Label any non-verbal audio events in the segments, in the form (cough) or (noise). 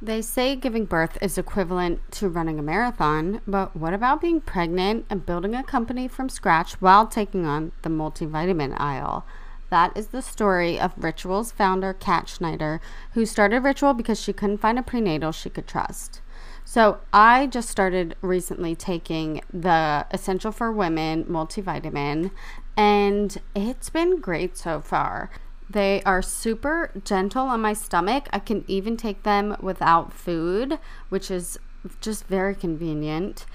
They say giving birth is equivalent to running a marathon, but what about being pregnant and building a company from scratch while taking on the multivitamin aisle? That is the story of Ritual's founder, Kat Schneider, who started Ritual because she couldn't find a prenatal she could trust. So I just started recently taking the Essential for Women multivitamin, and it's been great so far. They are super gentle on my stomach. I can even take them without food, which is just very convenient.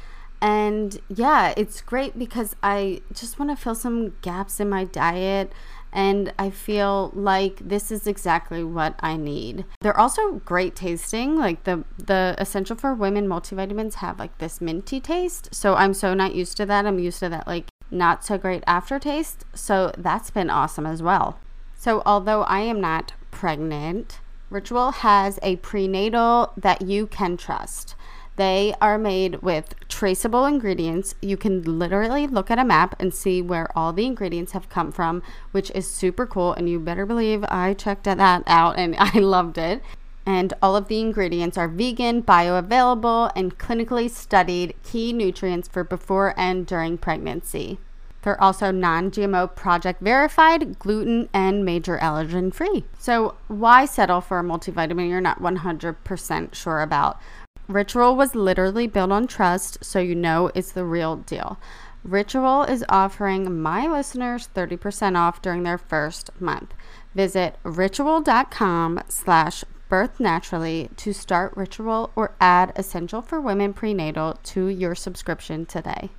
And yeah, it's great because I just want to fill some gaps in my diet and I feel like this is exactly what I need. They're also great tasting. Like the the Essential for Women multivitamins have like this minty taste. So I'm so not used to that. I'm used to that like not so great aftertaste. So that's been awesome as well. So, although I am not pregnant, Ritual has a prenatal that you can trust. They are made with traceable ingredients. You can literally look at a map and see where all the ingredients have come from, which is super cool. And you better believe I checked that out and (laughs) I loved it. And all of the ingredients are vegan, bioavailable, and clinically studied key nutrients for before and during pregnancy. They're also non GMO project verified, gluten, and major allergen free. So, why settle for a multivitamin you're not 100% sure about? Ritual was literally built on trust, so you know it's the real deal. Ritual is offering my listeners 30% off during their first month. Visit ritual.com slash birth naturally to start Ritual or add Essential for Women Prenatal to your subscription today.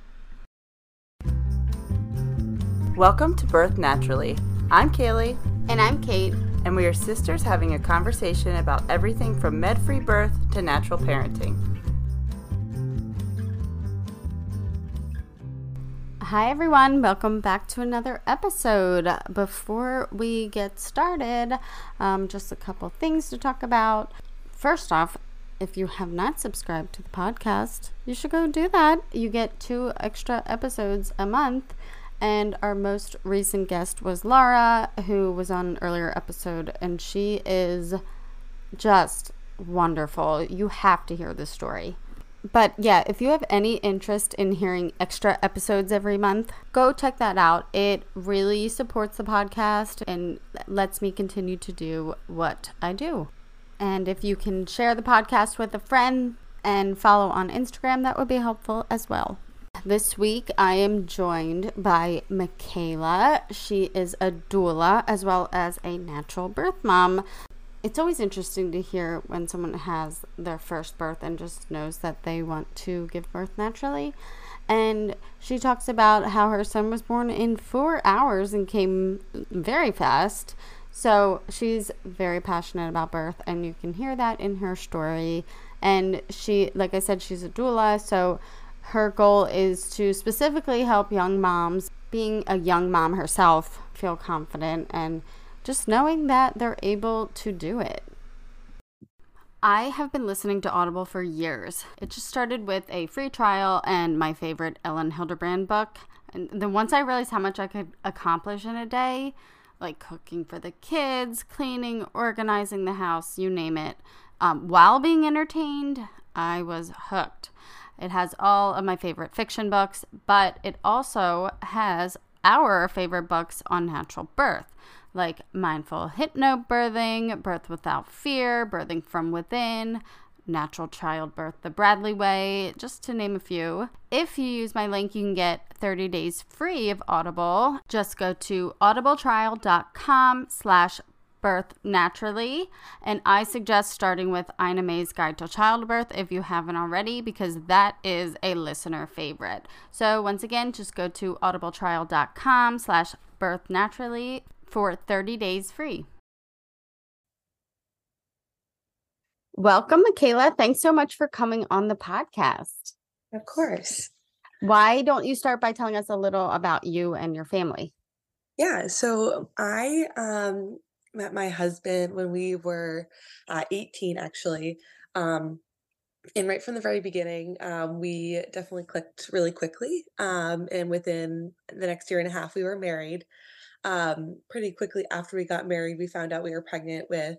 Welcome to Birth Naturally. I'm Kaylee. And I'm Cait. And we are sisters having a conversation about everything from med free birth to natural parenting. Hi, everyone. Welcome back to another episode. Before we get started, um, just a couple things to talk about. First off, if you have not subscribed to the podcast, you should go do that. You get two extra episodes a month and our most recent guest was Lara, who was on an earlier episode, and she is just wonderful. You have to hear this story. But yeah, if you have any interest in hearing extra episodes every month, go check that out. It really supports the podcast and lets me continue to do what I do. And if you can share the podcast with a friend and follow on Instagram, that would be helpful as well. This week I am joined by Makayla. She is a doula as well as a natural birth mom. It's always interesting to hear when someone has their first birth and just knows that they want to give birth naturally. And she talks about how her son was born in four hours and came very fast. So she's very passionate about birth, and you can hear that in her story. And she, like I said, she's a doula. So her goal is to specifically help young moms, being a young mom herself, feel confident and just knowing that they're able to do it. I have been listening to Audible for years. It just started with a free trial and my favorite Elin Hilderbrand book. And then once I realized how much I could accomplish in a day, like cooking for the kids, cleaning, organizing the house, you name it, um, while being entertained, I was hooked. It has all of my favorite fiction books, but it also has our favorite books on natural birth, like Mindful Hypnobirthing, Birth Without Fear, Birthing from Within, Natural Childbirth the Bradley Way, just to name a few. If you use my link, you can get 30 days free of Audible. Just go to audibletrial.com slash birth naturally. And I suggest starting with Ina May's Guide to Childbirth if you haven't already, because that is a listener favorite. So once again, just go to audibletrial.com slash birth naturally for 30 days free. Welcome, Makayla. Thanks so much for coming on the podcast. Of course. Why don't you start by telling us a little about you and your family? Yeah, so I um, met my husband when we were uh, 18, actually. Um, and right from the very beginning, um, we definitely clicked really quickly. Um, and within the next year and a half, we were married. Um, pretty quickly after we got married, we found out we were pregnant with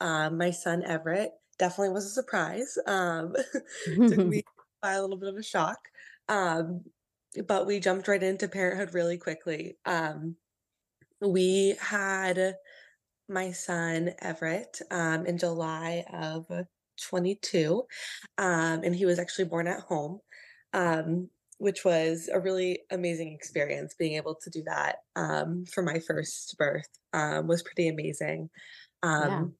um, my son Everett. definitely was a surprise. Um, (laughs) took me (laughs) by a little bit of a shock. Um, but we jumped right into parenthood really quickly. Um, we had my son Everett um, in July of 22, um, and he was actually born at home, um, which was a really amazing experience. Being able to do that um, for my first birth um, was pretty amazing. Yeah. Um,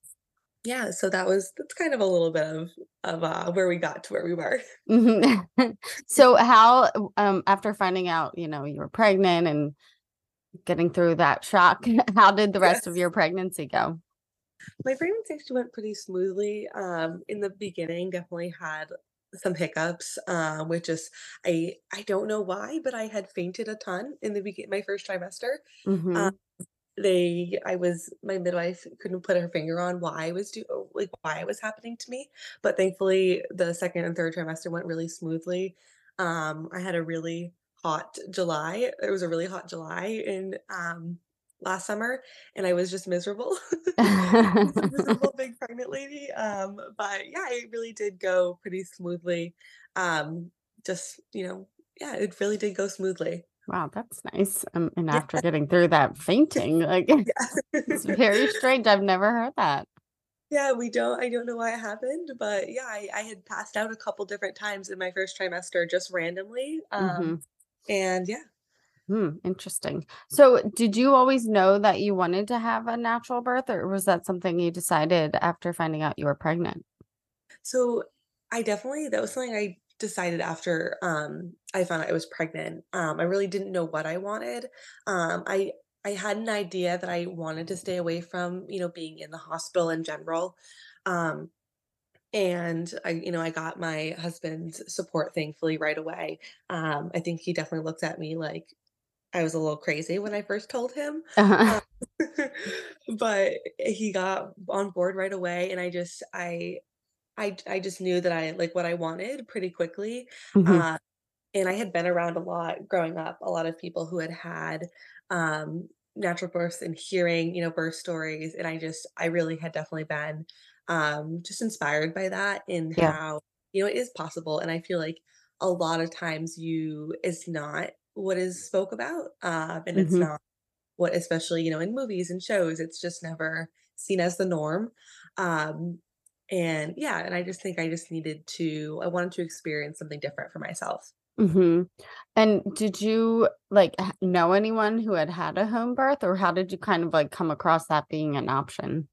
yeah, so that was that's kind of a little bit of of uh, where we got to where we were. Mhm. (laughs) So how, um, after finding out, you know, you were pregnant and getting through that shock, (laughs) how did the rest of your pregnancy go? My pregnancy actually went pretty smoothly. Um, in the beginning, definitely had some hiccups, um, which is I I don't know why, but I had fainted a ton in the begin my first trimester. Um, Mhm. they I was my midwife couldn't put her finger on why I was do like why it was happening to me, but thankfully the second and third trimester went really smoothly. Um, I had a really hot July. It was a really hot July in um last summer and I was just miserable. (laughs) A miserable (laughs) big pregnant lady. Um, but yeah, it really did go pretty smoothly. Um, just, you know, yeah, it really did go smoothly. Wow, that's nice. Um, and Yeah, after getting through that fainting, like (laughs) it's very strange. I've never heard that. Yeah, we don't I don't know why it happened, but yeah, I, I had passed out a couple different times in my first trimester just randomly. Um, Mhm. And yeah. Hmm, interesting. So, did you always know that you wanted to have a natural birth, or was that something you decided after finding out you were pregnant? So I definitely that was something I decided after um I found out I was pregnant. Um I really didn't know what I wanted. Um I I had an idea that I wanted to stay away from, you know, being in the hospital in general. Um and I you know, I got my husband's support thankfully right away. Um I think he definitely looked at me like I was a little crazy when I first told him. Uh-huh. Um, (laughs) but he got on board right away and I just I I I just knew that I like what I wanted pretty quickly. Mhm. Uh, and I had been around a lot growing up, a lot of people who had had um, natural births and hearing, you know, birth stories. And I just, I really had definitely been um, just inspired by that in Yeah. how, you know, it is possible. And I feel like a lot of times you, it's not what is spoke about. Um, and it's Mhm. not what especially, you know, in movies and shows, it's just never seen as the norm. Um, and yeah, and I just think I just needed to I wanted to experience something different for myself. Mm-hmm. And did you, like, know anyone who had had a home birth, or how did you kind of, like, come across that being an option?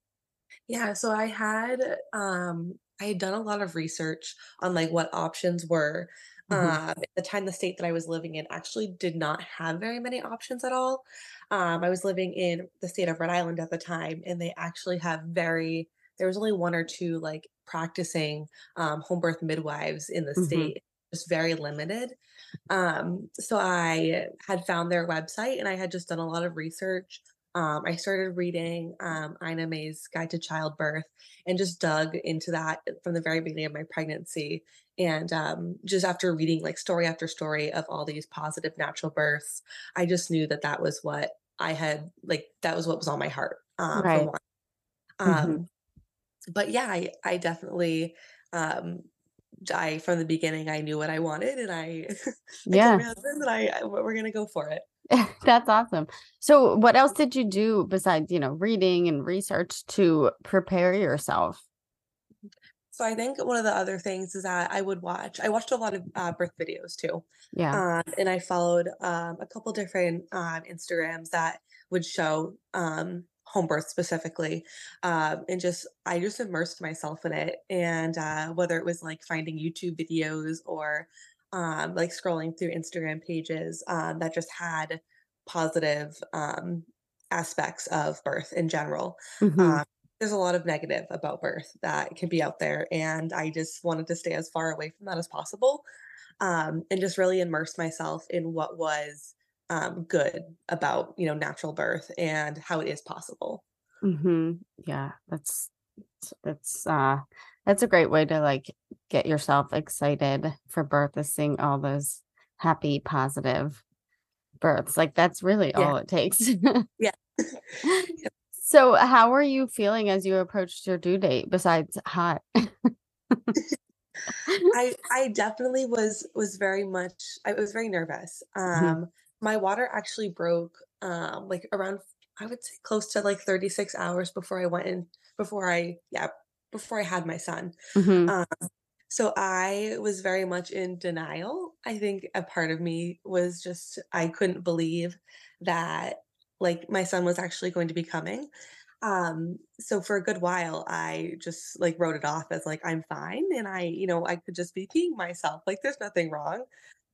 Yeah, so I had um I had done a lot of research on like what options were. Mhm. Um, at the time, the state that I was living in actually did not have very many options at all. Um, I was living in the state of Rhode Island at the time, and they actually have very there was only one or two like practicing um, home birth midwives in the Mhm. state, just very limited. Um, so I had found their website and I had just done a lot of research. Um, I started reading um, Ina May's Guide to Childbirth and just dug into that from the very beginning of my pregnancy. And um, just after reading like story after story of all these positive natural births, I just knew that that was what I had like that was what was on my heart um, for Right. one. Mhm. Um, but yeah, I, I definitely um, I from the beginning I knew what I wanted and I (laughs) I Yeah. my husband that I, I we're gonna go for it. (laughs) That's awesome. So, what else did you do besides, you know, reading and research to prepare yourself? So I think one of the other things is that I would watch. I watched a lot of uh, birth videos too, Yeah. um, and I followed um, a couple different um, Instagrams that would show um, home birth specifically, um, and just I just immersed myself in it. And uh, whether it was like finding YouTube videos or um, like scrolling through Instagram pages um, that just had positive um, aspects of birth in general. Mhm. Um, there's a lot of negative about birth that can be out there, and I just wanted to stay as far away from that as possible, um, and just really immerse myself in what was um, good about you know natural birth and how it is possible. Mhm. Yeah, that's that's uh that's a great way to like get yourself excited for birth is seeing all those happy positive births. Like that's really Yeah, all it takes. yeah. (laughs) (laughs) So, how were you feeling as you approached your due date besides hot? (laughs) I I definitely was was very much I was very nervous. Mhm. Um, my water actually broke, um, like, around I would say close to, like, 36 hours before I went in before I yeah, before I had my son. Mhm. Um, so I was very much in denial. I think a part of me was just I couldn't believe that, like, my son was actually going to be coming. Um, so for a good while, I just, like, wrote it off as, like, I'm fine, and I you know, I could just be peeing myself, like, there's nothing wrong.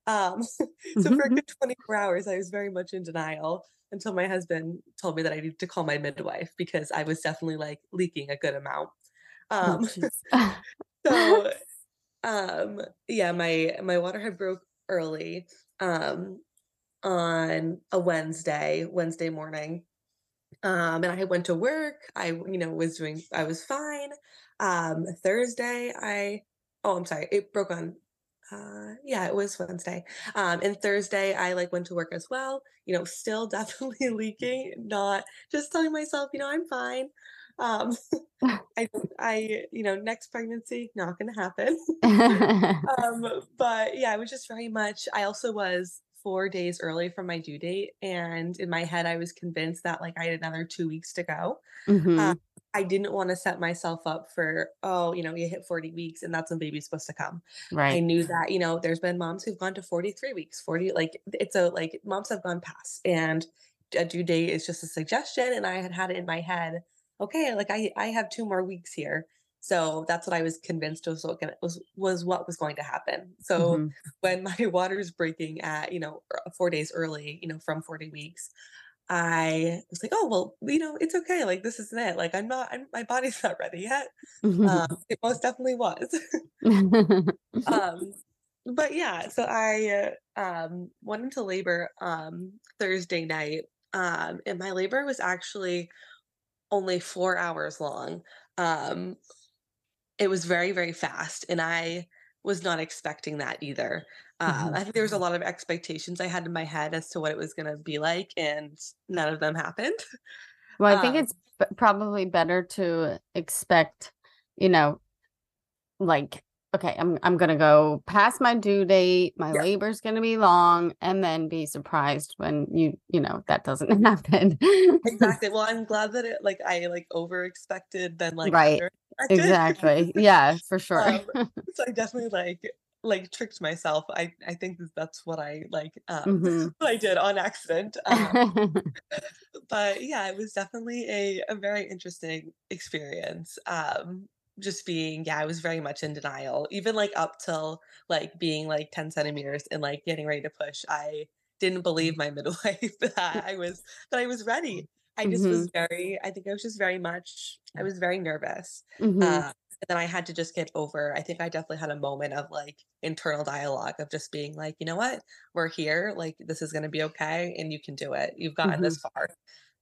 Um, (laughs) so for a Mhm. good 24 hours, I was very much in denial until my husband told me that I needed to call my midwife because I was definitely, like, leaking a good amount. Oh, Um, (laughs) so, (laughs) um, yeah, my my water had broke early, um, on a Wednesday Wednesday morning. Um, and I went to work. I, you know, was doing I was fine. Um, Thursday, I oh, I'm sorry, it broke on uh yeah, it was Wednesday. Um, and Thursday I like went to work as well, you know, still (laughs) definitely leaking, not just telling myself, you know, I'm fine. Um, (laughs) (laughs) I I, you know, next pregnancy, not gonna happen. (laughs) Um, but yeah, it was just very much I also was 4 days early from my due date, and in my head, I was convinced that, like, I had another 2 weeks to go. Uh, Mhm. I didn't wanna set myself up for, "Oh, you know, you hit 40 weeks, and that's when baby's supposed to come." Right. I knew that, you know, there's been moms who've gone to 43 weeks, 40 like, it's a like, moms have gone past, and a due date is just a suggestion, and I had had it in my head, "Okay, like, I I have 2 more weeks here." So that's what I was convinced was what gonna was was what was going to happen. So Mhm. (laughs) when my water's breaking at, you know, er, 4 days early, you know, from 40 weeks, I was like, "Oh, well, you know, it's okay, like, this isn't it, like, I'm not I'm my body's (laughs) not ready yet." Um, (laughs) it most definitely was. Um, but yeah, so I, uh, um, went into labor, um, Thursday night, um, and my labor was actually only 4 hours long. Um, it was very, very fast, and I was not expecting that either. Uh, Mhm. I think there was a lot of expectations I had in my head as to what it was gonna be like, and none of them happened. Well, I think Um, it's b probably better to expect, you know, like, "Okay, I'm I'm gonna go past my due date, my yeah, labor's gonna be long," and then be surprised when you you know, that doesn't (laughs) happen. exactly. Well, I'm glad that it like, I, like, over expected than, like, Right. Exactly. (laughs) Yeah, for sure. Um, so I definitely like like tricked myself. I I think that's what I like um (laughs) Mhm. what I did on accident. Um, but yeah, it was definitely a a very interesting experience. Um, just being yeah, I was very much in denial. Even like up till like being like 10 centimeters and like getting ready to push. I didn't believe my midwife (laughs) that I was that I was ready. I just was Mhm. very I think I was just very much I was very nervous. Mhm. Uh, and then I had to just get over I think I definitely had a moment of, like, internal dialogue of just being like, "You know what? We're here, like, this is gonna be okay, and you can do it. You've gotten this Mhm. far."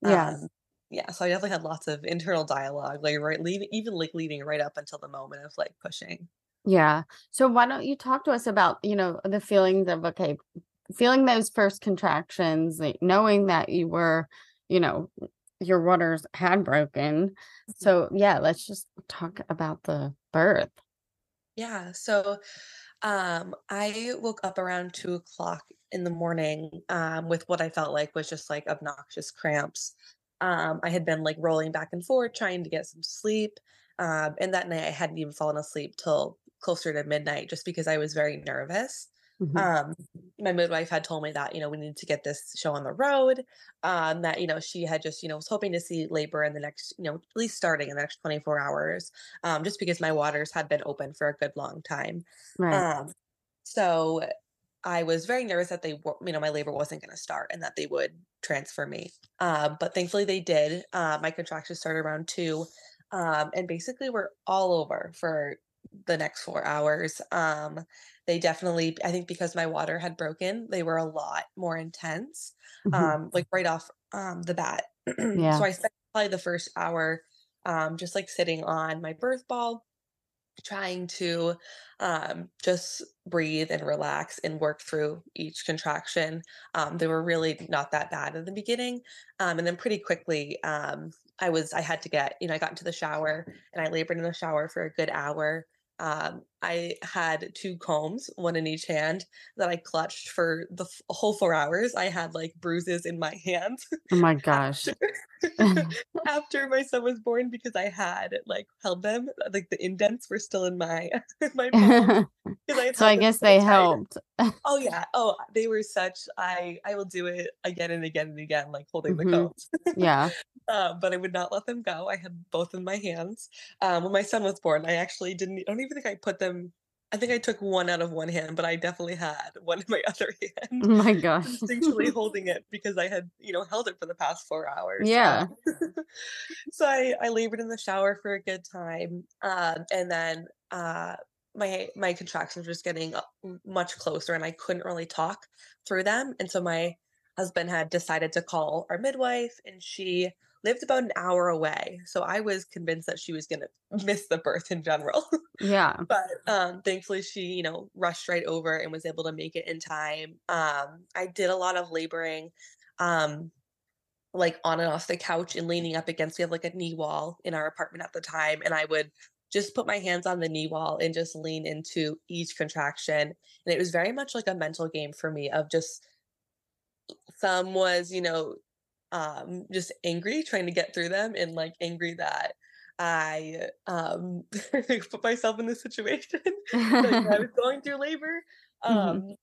Yeah. Um, yeah, so I definitely had lots of internal dialogue, like, right leading even, like, leading right up until the moment of, like, pushing. Yeah. So why don't you talk to us about, you know, the feelings of, okay, feeling those first contractions, like knowing that you were, you know, your waters had broken. Mhm. So yeah, let's just talk about the birth. Yeah, so, um, I woke up around two o'clock in the morning, um, with what I felt like was just, like, obnoxious cramps. Um, I had been, like, rolling back and forth trying to get some sleep, um, and that night I hadn't even fallen asleep till closer to midnight just because I was very nervous. Mhm. Um, my midwife had told me that, you know, we need to get this show on the road, um, that, you know, she had just, you know, was hoping to see labor in the next, you know, at least starting in the next 24 hours um, just because my waters had been open for a good long time. Right. Um, so I was very nervous that they were, you know, my labor wasn't going to start and that they would transfer me. Um, but thankfully they did. Uh, my contractions started around two, um, and basically we're all over for the next four hours. Um, they definitely, I think, because my water had broken, they were a lot more intense, Mhm. um, like right off um, the bat. (clears throat) so I spent probably the first hour um, just like sitting on my birth ball trying to um, just breathe and relax and work through each contraction. Um, they were really not that bad in the beginning. Um, and then pretty quickly, um, I was I had to get, you know, I got into the shower and I labored in the shower for a good hour. Um, I had two combs, one in each hand, that I clutched for the f- whole four hours. I had like bruises in my (laughs) hands Oh my gosh. after (laughs) (laughs) after my son was born because I had like held them, like the indents were still in my my palm I So I guess so they tight. helped. Oh yeah. Oh, they were such. I I will do it again and again and again, like holding the hmm combs. Yeah. Uh, but I would not let them go. I had both in my hands. Um, when my son was born, I actually didn't. I don't even think I put them. I think I took one out of one hand, but I definitely had (laughs) one in my other Oh hand, my gosh. instinctually (laughs) holding it because I had, you know, held it for the past four hours. Yeah. Um, (laughs) so I, I labored in the shower for a good time, um, and then uh, my my contractions were just getting uh, much closer, and I couldn't really talk through them. And so my husband had decided to call our midwife, and she lived about an hour away. So I was convinced that she was going (laughs) to miss the birth in general. Yeah. (laughs) but um, thankfully, she you know rushed right over and was able to make it in time. Um, I did a lot of laboring. Um, like on and off the couch and leaning up against we have like a knee wall in our apartment at the time and i would just put my hands on the knee wall and just lean into each contraction and it was very much like a mental game for me of just some was you know um just angry trying to get through them and like angry that i um (laughs) put myself in this situation (laughs) like i (laughs) was going through labor hmm um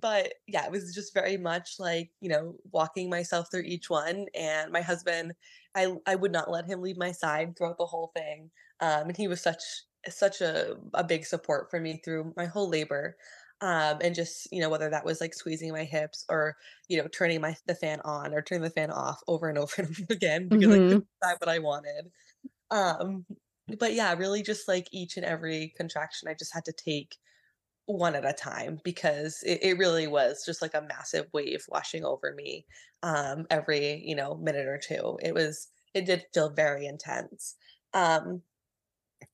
but yeah it was just very much like you know walking myself through each one and my husband i i would not let him leave my side throughout the whole thing um and he was such such a, a big support for me through my whole labor um and just you know whether that was like squeezing my hips or you know turning my the fan on or turning the fan off over and (laughs) over and over again because i hmm couldn't decide what i wanted. Um but yeah really just like each and every contraction i just had to take one at a time because it, it really was just like a massive wave washing over me um every you know minute or two. It was it did feel very intense. Um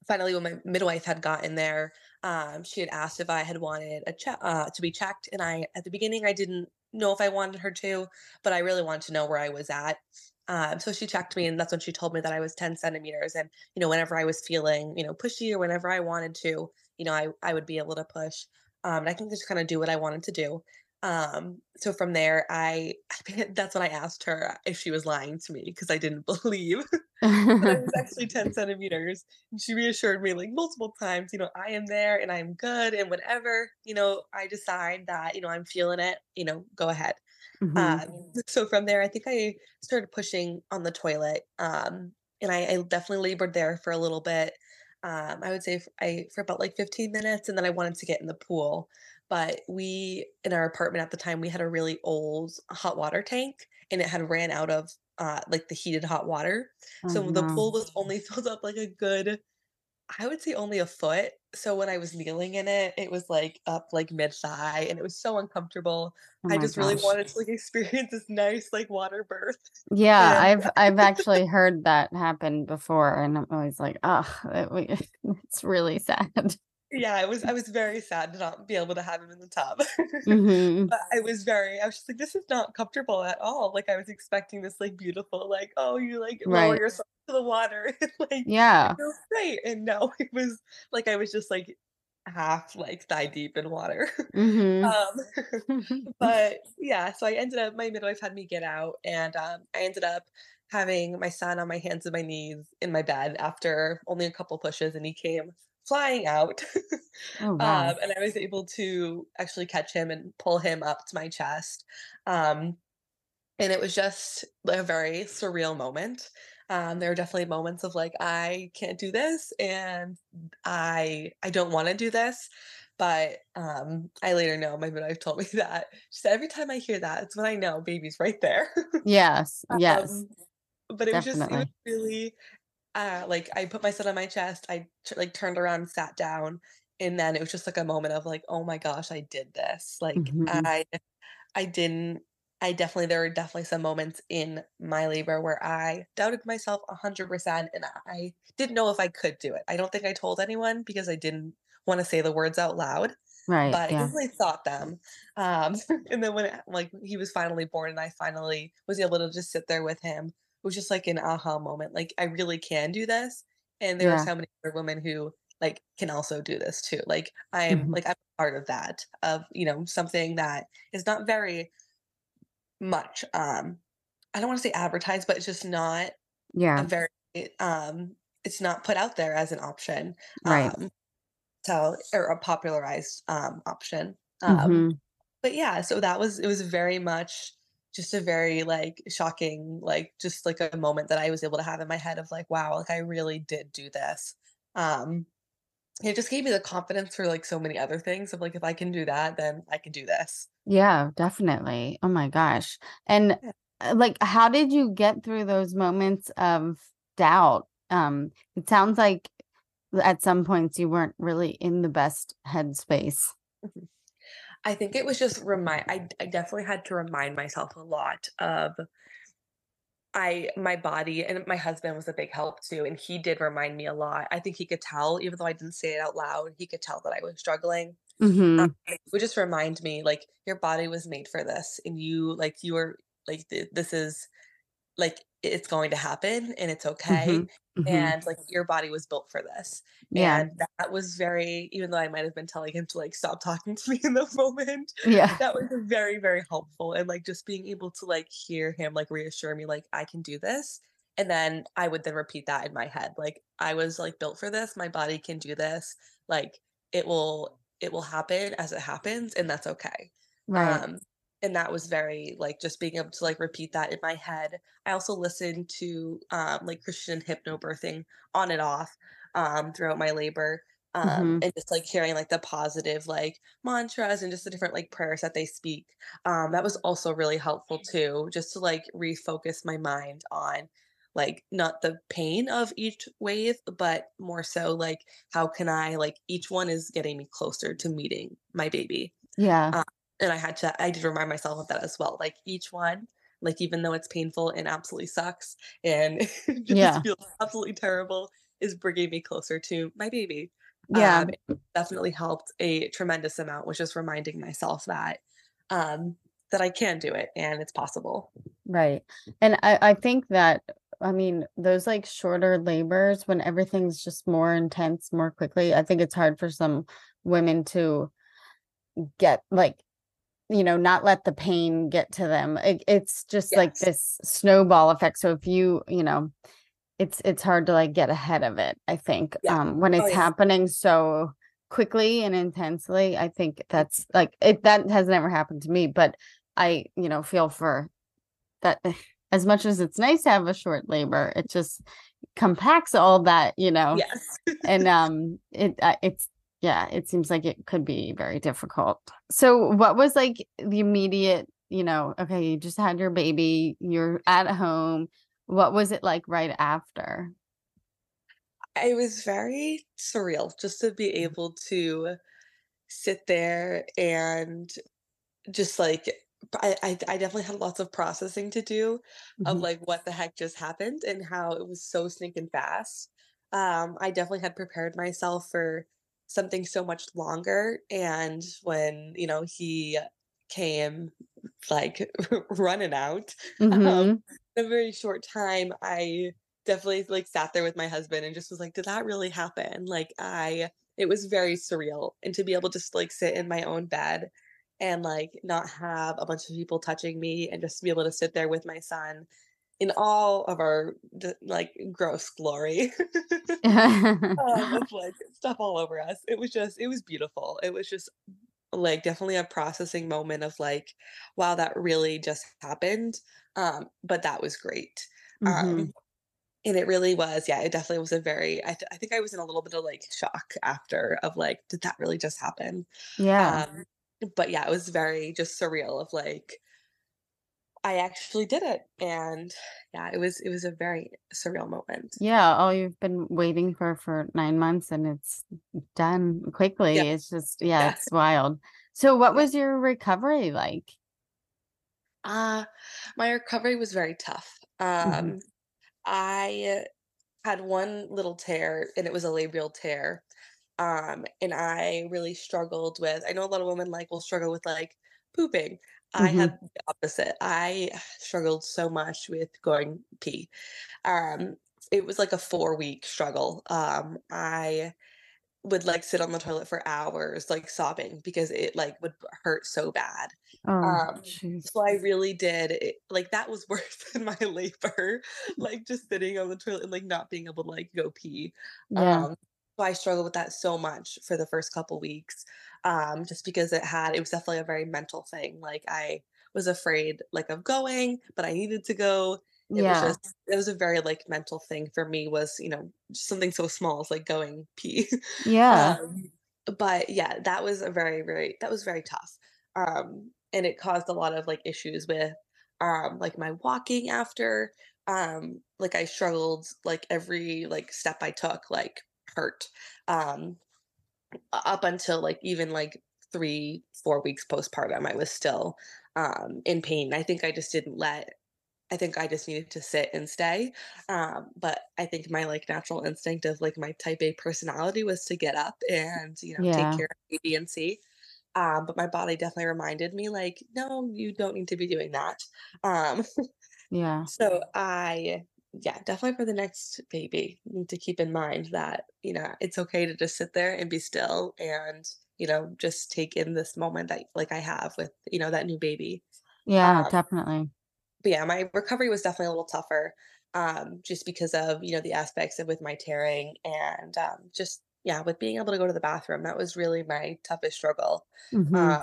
finally when my midwife had gotten there um she had asked if i had wanted a check uh, to be checked and i at the beginning i didn't know if i wanted her to but i really wanted to know where i was at. Um, so she checked me and that's when she told me that i was 10 centimeters and you know whenever i was feeling you know pushy or whenever i wanted to you know i, I would be able to push. Um, and i can just kind of do what i wanted to do um, so from there i (laughs) that's when i asked her if she was lying to me because i didn't (laughs) believe but I was actually 10 (laughs) centimeters. And she reassured me like multiple times, you know, I am there and I'm good. And whatever, you know, I decide that, you know, I'm feeling it, you know, go ahead. hmm Um, so from there, I think I started pushing on the toilet. Um, and I, I definitely labored there for a little bit. Um, I would say I for about like 15 minutes, and then I wanted to get in the pool. But we in our apartment at the time, we had a really old hot water tank, and it had ran out of uh, like the heated hot water. Oh So the pool was only (laughs) filled up like a good I would say only a foot. So when I was kneeling in it, it was like up like mid thigh and it was so uncomfortable. Oh I just really wanted to like (laughs) experience this nice like water birth. Yeah, And I've (laughs) I've actually heard that happen before, and I'm always like, oh, it, it's really sad. Yeah, I was I was very sad to not be able to have him in the tub. hmm (laughs) but I was very I was just like, this is not comfortable at all. Like I was expecting this like beautiful, like, oh, you like lower yourself to the water (laughs) like Yeah. great. And no, it was like I was just like half like thigh deep in water. (laughs) hmm Um, but yeah, so I ended up my midwife had me get out, and um, I ended up having my son on my hands and my knees in my bed after only a couple pushes, and he came flying out. (laughs) Oh wow. um, and I was able to actually catch him and pull him up to my chest. Um, and it was just a very surreal moment. Um, there were definitely moments of like, I can't do this, and I I don't want to do this. But um, I later know my midwife told me (laughs) that she said every time I hear that, it's when I know baby's right there. Yes. (laughs) Yes. um, but it was just it was really uh, like I put my son on my chest, I t- like turned around, sat down, and then it was just like a moment of like, oh my gosh, I did this. Like hmm I I didn't I definitely there were definitely some moments in my labor where I doubted myself 100% and I didn't know if I could do it. I don't think I told anyone because I didn't want to say the words out loud, Right. but I definitely thought them. Um, (laughs) and then when it, like he was finally born and I finally was able to just sit there with him was just like an aha moment. Like I really can do this. And there are so many other women who like can also do this too. Like I'm Mhm. like I'm part of that of, you know, something that is not very much um I don't want to say advertised, but it's just not Yeah. very um it's not put out there as an option. Right. Um so or a popularized um option. Um Mhm. but yeah, so that was it was very much just a very like shocking like just like a moment that I was able to have in my head of like wow, like I really did do this. Um it just gave me the confidence for like so many other things of like if I can do that, then I can do this. Yeah, definitely. Oh my gosh. And Yeah. uh, like how did you get through those moments of doubt? Um it sounds like at some points you weren't really in the best headspace. Mhm. I think it was just remind I I definitely had to remind myself a lot of I my body and my husband was a big help too, and he did remind me a lot. I think he could tell, even though I didn't say it out loud, he could tell that I was struggling. Um, Mhm. it would just remind me, like, your body was made for this, and you, like, you are like, th- this is like it's going to happen, and it's okay. Mhm. Mhm. And like your body was built for this, Yeah. and that was very. Even though I might have been telling him to like stop talking to me (laughs) in the moment, Yeah. that was very, very helpful, and, like, just being able to, like, hear him, like, reassure me, like, "I can do this," and then I would then repeat that in my head, like, "I was, like, built for this, my body can do this, like, it will it will happen as it happens, and that's okay." Right. Um, and that was very, like, just being able to, like, repeat that in my head. I also listened to, um, like, Christian hypnobirthing on and off, um, throughout my labor, um, Mhm. and just, like, hearing, like, the positive, like, mantras and just the different, like, prayers that they speak. Um, that was also really helpful too, just to, like, refocus my mind on, like, not the pain of each wave, but more so, like, how can I like, each one is getting me closer to meeting my baby. Yeah. Um, and I had to I did remind myself of that as well, like, each one, like, even though it's painful and absolutely sucks and (laughs) just Yeah. feels absolutely terrible, is bringing me closer to my baby. Yeah. Um, definitely helped a tremendous amount, was just reminding myself that, um, that I can do it and it's possible. Right. And I I think that I mean those like shorter labors when everything's just more intense more quickly. I think it's hard for some women to get like you know not let the pain get to them. It, it's just like this snowball effect. So if you, you know, it's it's hard to like get ahead of it, I think. Yeah. Um when Oh, it's yeah. happening so quickly and intensely, I think that's like it that has never happened to me, but I, you know, feel for that as much as it's nice to have a short labor, it just compacts all that, you know, Yes. and (laughs) um, it uh, it's yeah, it seems like it could be very difficult. So, what was like the immediate, you know, okay, you just had your baby, you're at home. What was it like right after? It was very surreal just to be able to sit there and just like I, I I definitely had lots of processing to do of Mhm. like what the heck just happened and how it was so sneaking fast. Um, I definitely had prepared myself for something so much longer, and when you know he came like (laughs) running out, um, Mhm. in a very short time, I definitely like sat there with my husband and just was like, did that really happen? Like I it was very surreal. And to be able to just like sit in my own bed and like not have a bunch of people touching me and just be able to sit there with my son in all of our like gross glory (laughs) (laughs) um, like stuff all over us. It was just it was beautiful. It was just like definitely a processing moment of like wow that really just happened um but that was great um Mhm. and it really was yeah it definitely was a very I, th- I think i was in a little bit of like shock after of like did that really just happen Yeah. um but yeah it was very just surreal of like i actually did it and yeah it was it was a very surreal moment Yeah, all you've been waiting for for 9 months and it's done yeah quickly. It's just yeah, yeah it's wild. So what was your recovery like? uh my recovery was very tough Mhm. um i had one little tear and it was a labial tear um and i really struggled with i know a lot of women like will struggle with like pooping I Mhm. had the opposite. I struggled so much with going pee. Um, it was like a 4 week struggle. Um, I would, like, sit on the toilet for hours, like, sobbing because it, like, would hurt so bad. Oh, Um, so I really did it like, that was (laughs) worse than my labor, like, just sitting on the toilet and, like, not being able to, like, go pee. Yeah. Um, I struggled with that so much for the first couple weeks, um, just because it had it was definitely a very mental thing, like, I was afraid, like, of going, but I needed to go. It was Yeah. just it was a very, like, mental thing for me was, you know, just something so small as, like, going pee. (laughs) Yeah. Um, but yeah, that was a very, very that was very tough. Um, and it caused a lot of, like, issues with, um, like, my walking after, um, like, I struggled, like, every, like, step I took, like, hurt, um, up until, like, even, like, 3, 4 weeks postpartum, I was still, um, in pain. I think I just didn't let I think I just needed to sit and stay, um, but I think my, like, natural instinct of, like, my type A personality was to get up and, you know, take care of A, B, and C. Um, but my body definitely reminded me, like, "No, you don't need to be doing that." Um, Yeah. (laughs) so I yeah, definitely for the next baby, need to keep in mind that, you know, it's okay to just sit there and be still and, you know, just take in this moment that like I have with, you know, that new baby. Yeah, Um definitely. but yeah, my recovery was definitely a little tougher, um, just because of, you know, the aspects of with my tearing and, um, just yeah, with being able to go to the bathroom, that was really my toughest struggle. Mhm. Um,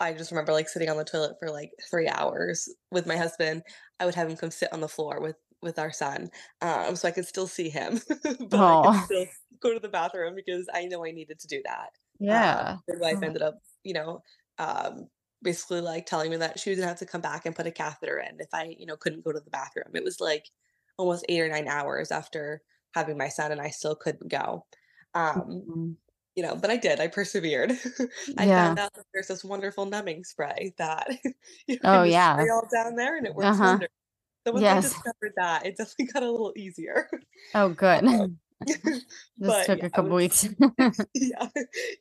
I just remember, like, sitting on the toilet for, like, 3 hours with my husband. I would have him come sit on the floor with with our son, um, so I could still see him, (laughs) but I could still go to the bathroom because I know I needed to do that. Um, Yeah. midwife Oh. ended up, you know, um, basically, like, telling me that she was gonna have to come back and put a catheter in if I, you know, couldn't go to the bathroom. It was, like, almost 8 or 9 hours after having my son, and I still couldn't go. Um, Mhm. you know, but I did, I persevered. (laughs) I Yeah. found out that there's this wonderful numbing spray that (laughs) you Oh, yeah. spray all down there and it works Uh-huh. wonders. So once I Yes. discovered that, it definitely got a little easier. Oh, good. Um, (laughs) (laughs) Just but took yeah, a I couple was weeks. (laughs) yeah,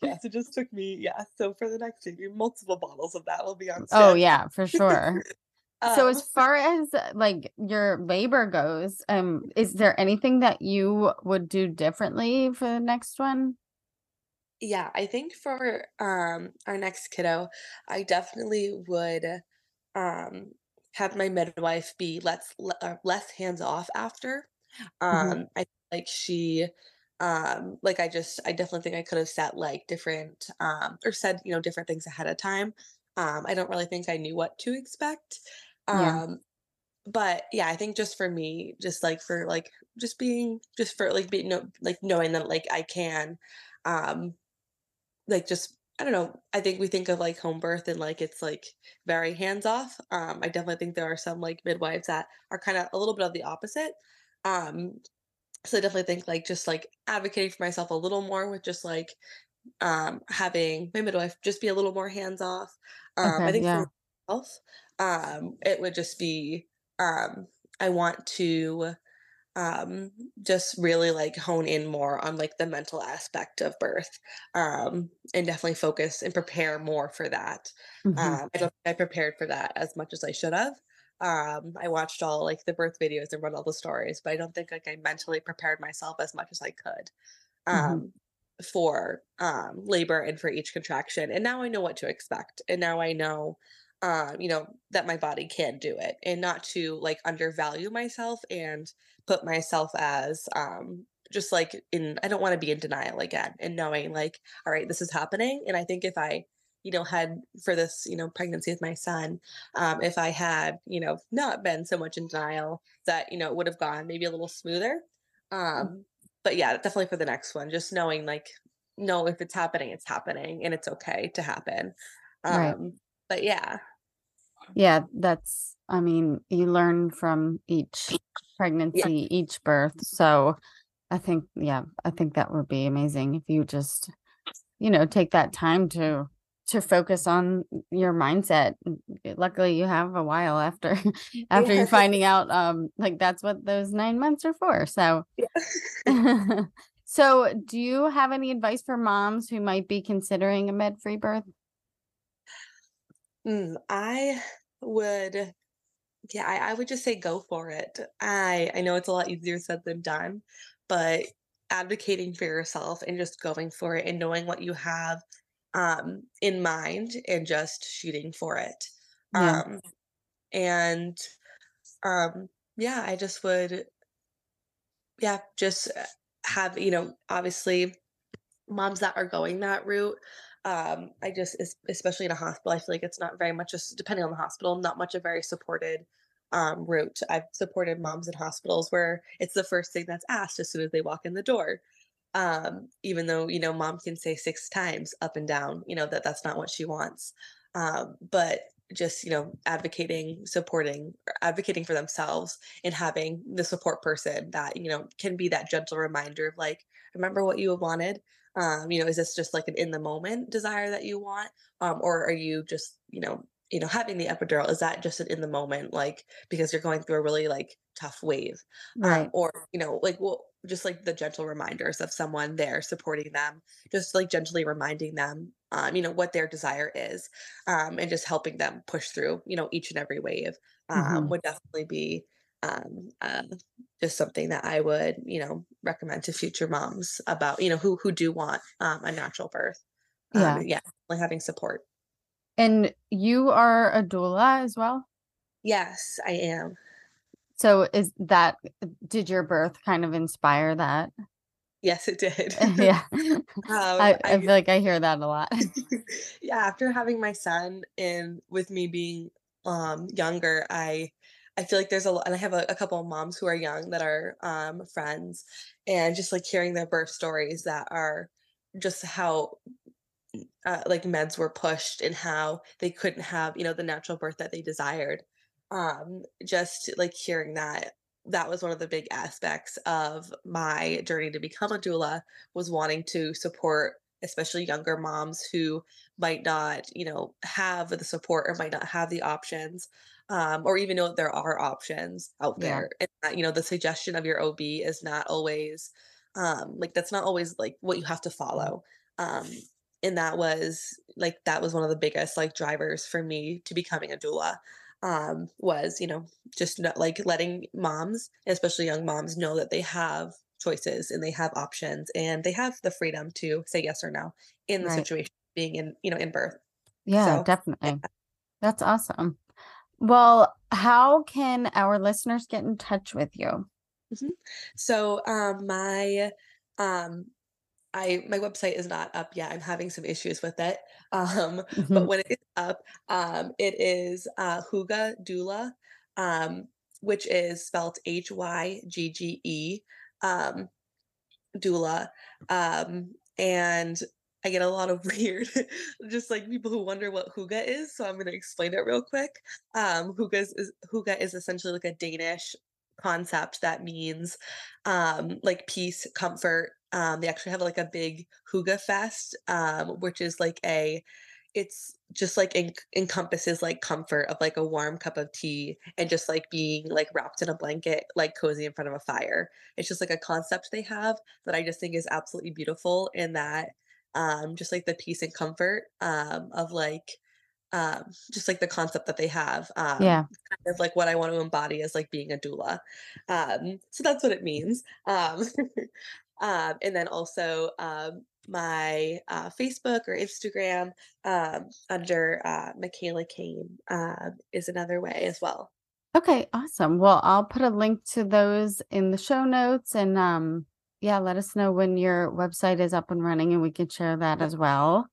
yes, it just took me yeah, so for the next baby, multiple bottles of that will be on Oh, yeah, for sure. So Um as far as, like, your labor goes, um, is there anything that you would do differently for the next one? Yeah, I think for, um, our next kiddo, I definitely would, um, have my midwife be lets le uh, less hands-off after. Mhm. Um, I like she, um like, I just I definitely think I could have set, like, different, um or said, you know, different things ahead of time. Um, I don't really think I knew what to expect. Yeah. Um, but, yeah, I think just for me, just, like, for, like just being just for, like, being kno like, knowing that, like, I can, um like, just I don't know, I think we think of, like, home birth and, like, it's, like, very hands-off. Um, I definitely think there are some, like, midwives that are kinda a little bit of the opposite. Um, so I definitely think, like, just, like, advocating for myself a little more with just, like, um, having my midwife just be a little more hands-off. Um, I Okay, think for yeah. myself, um, it would just be, um, I want to, um, just really, like, hone in more on, like, the mental aspect of birth, um, and definitely focus and prepare more for that. Mhm. Um, I don't think I prepared for that as much as I should have. Um, I watched all, like, the birth videos and read all the stories, but I don't think, like, I mentally prepared myself as much as I could, Mhm. um, for, um, labor and for each contraction, and now I know what to expect, and now I know, um, you know, that my body can do it, and not to, like, undervalue myself and put myself as, um, just, like, in I don't wanna be in denial again, and knowing, like, "Alright, this is happening," and I think if I, you know, had for this, you know, pregnancy with my son, um, if I had, you know, not been so much in denial that, you know, it would have gone maybe a little smoother. Mm. Um, but yeah, definitely for the next one, just knowing, like, no, if it's happening, it's happening, and it's okay to happen. Right. Um, but yeah. Yeah, that's I mean, you learn from each Yeah. pregnancy, each birth, so I think yeah, I think that would be amazing if you just, you know, take that time to to focus on your mindset. Luckily, you have a while after (laughs) after Yeah. you (laughs) finding out, um, like, that's what those 9 months are for, so Yeah. (laughs) So, do you have any advice for moms who might be considering a med-free birth? Mm, I would yeah, I, I would just say go for it. I I know it's a lot easier said than done, but advocating for yourself and just going for it and knowing what you have um in mind and just shooting for it. Yeah. Um and um yeah, I just would yeah, just uh, have, you know, obviously moms that are going that route um i just especially in a hospital i feel like it's not very much just depending on the hospital not much a very supported um route. I've supported moms in hospitals where it's the first thing that's asked as soon as they walk in the door. Um even though you know mom can say six times up and down you know that that's not what she wants. Um but just you know advocating supporting or advocating for themselves and having the support person that you know can be that gentle reminder of like remember what you have wanted um, you know, is this just like an in the moment desire that you want? Um, or are you just, you know, you know, having the epidural, is that just an in the moment, like because you're going through a really like tough wave? Um, Right. or, you know, like well, just like the gentle reminders of someone there supporting them, just like gently reminding them um, you know, what their desire is, um, and just helping them push through, you know, each and every wave um, hmm would definitely be um, uh, just something that I would, you know, recommend to future moms about, you know, who who do want um, a natural birth. Um, Yeah. and yeah, like having support. And you are a doula as well? Yes, I am. So is that did your birth kind of inspire that? Yes, it did. (laughs) Yeah. (laughs) um, I I I feel like I hear that a lot. (laughs) yeah, after having my son and with me being um younger, I I feel like there's a lot, and I have a, a couple of moms who are young that are um friends, and just like hearing their birth stories that are just how uh, like meds were pushed and how they couldn't have you know the natural birth that they desired um just like hearing that that was one of the big aspects of my journey to become a doula was wanting to support especially younger moms who might not you know have the support or might not have the options um, or even know that there are options out Yeah. there and that you know the suggestion of your ob is not always um like that's not always like what you have to follow um and that was like that was one of the biggest like drivers for me to becoming a doula um was you know just not, like letting moms especially young moms know that they have choices and they have options and they have the freedom to say yes or no in the Right. situation being in you know in birth Yeah, so yeah. definitely. That's awesome. Well, how can our listeners get in touch with you? mhm. so um my um I my website is not up yet. I'm having some issues with it. (laughs) Um, but Mhm. when it is up, um, it is uh, Hygge Doula, um, which is spelled H Y G G E, um, Doula. Um, and I get a lot of (laughs) weird, just like people who wonder what Hygge is. So I'm going to explain it real quick. Um, Hygge is, Hygge is essentially like a Danish concept that means um, like peace, comfort. Um, they actually have like a big Hygge Fest, um, which is like a it's just like en- encompasses like comfort of like a warm cup of tea and just like being like wrapped in a blanket like cozy in front of a fire it's just like a concept they have that i just think is absolutely beautiful in that um just like the peace and comfort um of like um just like the concept that they have um Yeah. kind of like what i want to embody as like being a doula um so that's what it means um (laughs) um and then also um my uh, facebook or instagram um under uh Makayla Kane um is another way as well Okay, awesome. Well, I'll put a link to those in the show notes and um yeah, let us know when your website is up and running and we can share that as well.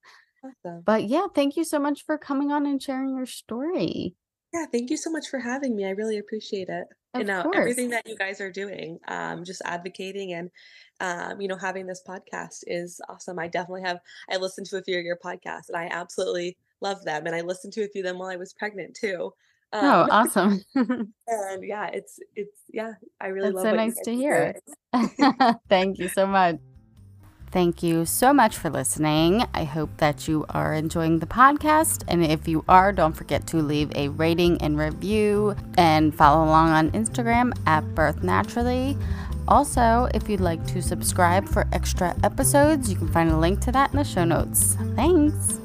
awesome But yeah, thank you so much for coming on and sharing your story. Yeah, thank you so much for having me. I really appreciate it. And Of now course. everything that you guys are doing, um, just advocating and um, you know, having this podcast is awesome. I definitely have I listened to a few of your podcasts and I absolutely love them. And I listened to a few of them while I was pregnant too. Oh, Um, awesome. (laughs) (laughs) and yeah, it's it's yeah, I really That's love so nice to hear. (laughs) Thank you so much. Thank you so much for listening. I hope that you are enjoying the podcast. And if you are, don't forget to leave a rating and review and follow along on Instagram at Birth Naturally. Also, if you'd like to subscribe for extra episodes, you can find a link to that in the show notes. Thanks.